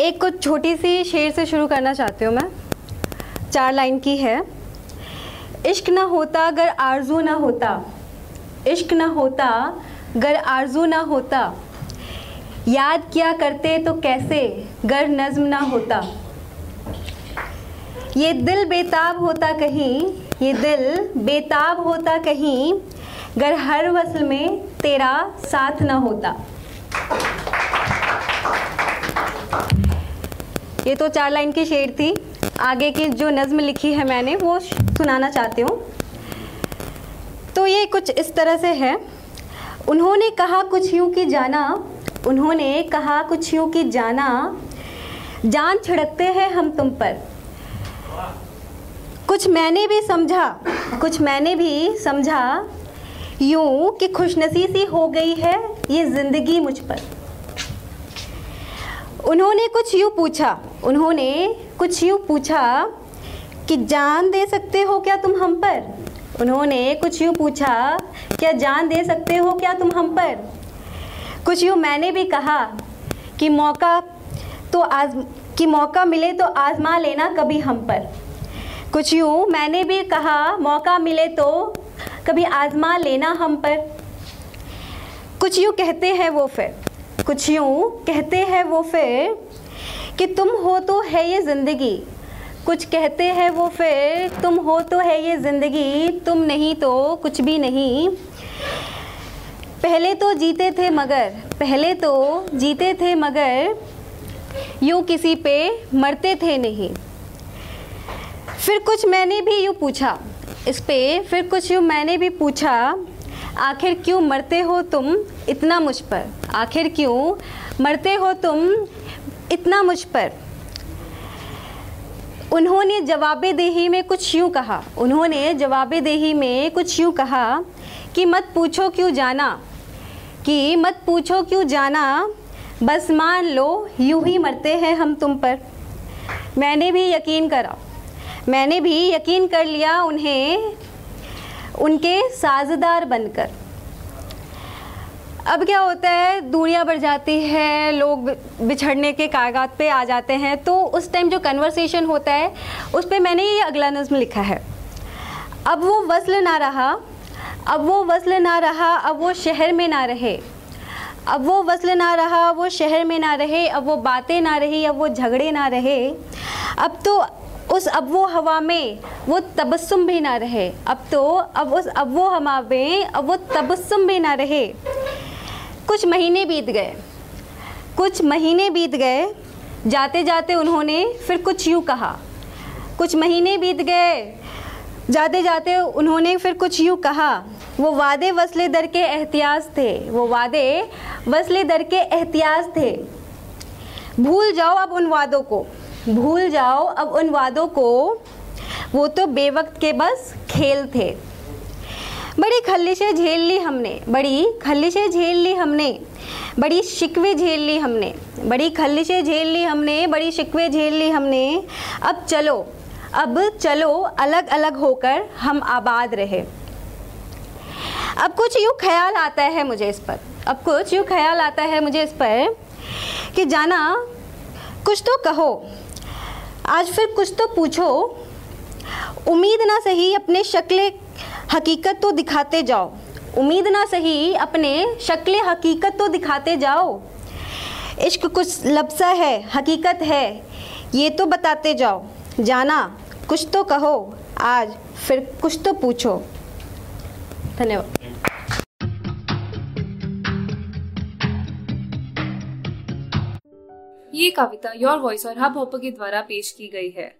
एक कुछ छोटी सी शेर से शुरू करना चाहती हूँ मैं। चार लाइन की है। इश्क ना होता अगर आरज़ू ना होता। इश्क ना होता अगर आरज़ू ना होता। याद किया करते तो कैसे, गर नज्म ना होता। ये दिल बेताब होता कहीं, ये दिल बेताब होता कहीं, गर हर वसल में तेरा साथ ना होता। ये तो चार लाइन की शेर थी। आगे की जो नज़म लिखी है मैंने, वो सुनाना चाहती हूँ। तो ये कुछ इस तरह से है। उन्होंने कहा कुछ यूँ कि जाना, उन्होंने कहा कुछ यूँ कि जाना, जान छिड़कते हैं हम तुम पर। कुछ मैंने भी समझा, कुछ मैंने भी समझा, यूँ कि खुशनसी सी हो गई है ये ज़िंदगी मुझ पर। उन्होंने कुछ यूँ पूछा उन्होंने कुछ यूँ पूछा कि जान दे सकते हो क्या तुम हम पर? उन्होंने कुछ यूँ पूछा, क्या जान दे सकते हो क्या तुम हम पर? कुछ यूँ मैंने भी कहा कि मौका तो आज, कि मौका मिले तो आजमा लेना कभी हम पर। कुछ यूँ मैंने भी कहा, मौका मिले तो कभी आजमा लेना हम पर। कुछ यूँ कहते हैं वो फिर। कुछ यूँ कहते हैं वो फिर कि तुम हो तो है ये ज़िंदगी। कुछ कहते हैं वो फिर, तुम हो तो है ये ज़िंदगी, तुम नहीं तो कुछ भी नहीं। पहले तो जीते थे मगर, पहले तो जीते थे मगर, यूँ किसी पे मरते थे नहीं। फिर कुछ मैंने भी यूँ पूछा, इस पे फिर कुछ यूँ मैंने भी पूछा, आखिर क्यों मरते हो तुम इतना मुझ पर? आखिर क्यों मरते हो तुम इतना मुझ पर। उन्होंने जवाब देही में कुछ यूँ कहा। उन्होंने जवाब देही में कुछ यूँ कहा कि मत पूछो क्यों जाना, कि मत पूछो क्यों जाना, बस मान लो यूँ ही मरते हैं हम तुम पर। मैंने भी यकीन करा, मैंने भी यकीन कर लिया उन्हें, उनके साझेदार बनकर। अब क्या होता है दूरियाँ बढ़ जाती है लोग बिछड़ने के कागजात पे आ जाते हैं तो उस टाइम जो कन्वर्सेशन होता है उस पर मैंने ये अगला नज़म लिखा है अब वो वसल ना रहा अब वो वसल ना रहा अब वो शहर में ना रहे अब वो वसल ना रहा वो शहर में ना रहे अब वो बातें ना रही अब वो झगड़े ना रहे अब तो उस अब वो हवा में वो तबस्सुम भी ना रहे अब तो अब उस अब वो हवा में अब वो तबस्सुम भी ना रहे कुछ महीने बीत गए। कुछ महीने बीत गए, जाते जाते उन्होंने फिर कुछ यूँ कहा। कुछ महीने बीत गए, जाते जाते उन्होंने फिर कुछ यूँ कहा। वो वादे वसले दर के एहतियाज थे। वो वादे वसले दर के एहतियाज थे। भूल जाओ अब उन वादों को। भूल जाओ अब उन वादों को। वो तो बेवक्त के बस खेल थे। बड़ी खल्लिशें झेल ली हमने, बड़ी खल्लिशें झेल ली हमने, बड़ी शिकवे झेल ली हमने, बड़ी खल्लिशें झेल ली हमने, बड़ी शिकवे झेल ली हमने। अब चलो अब चलो अलग अलग होकर हम आबाद रहे। अब कुछ यूँ ख्याल आता है मुझे इस पर, अब कुछ यूँ ख्याल आता है मुझे इस पर कि जाना, कुछ तो कहो, आज फिर कुछ तो पूछो। उम्मीद ना सही अपने शक्ल हकीकत तो दिखाते जाओ। उम्मीद ना सही, अपने शक्ल हकीकत तो दिखाते जाओ। इश्क कुछ लफ्ज़ा है, हकीकत है, ये तो बताते जाओ। जाना, कुछ तो कहो, आज फिर कुछ तो पूछो। धन्यवाद। ये कविता योर वॉइस और हब हॉपर के द्वारा पेश की गई है।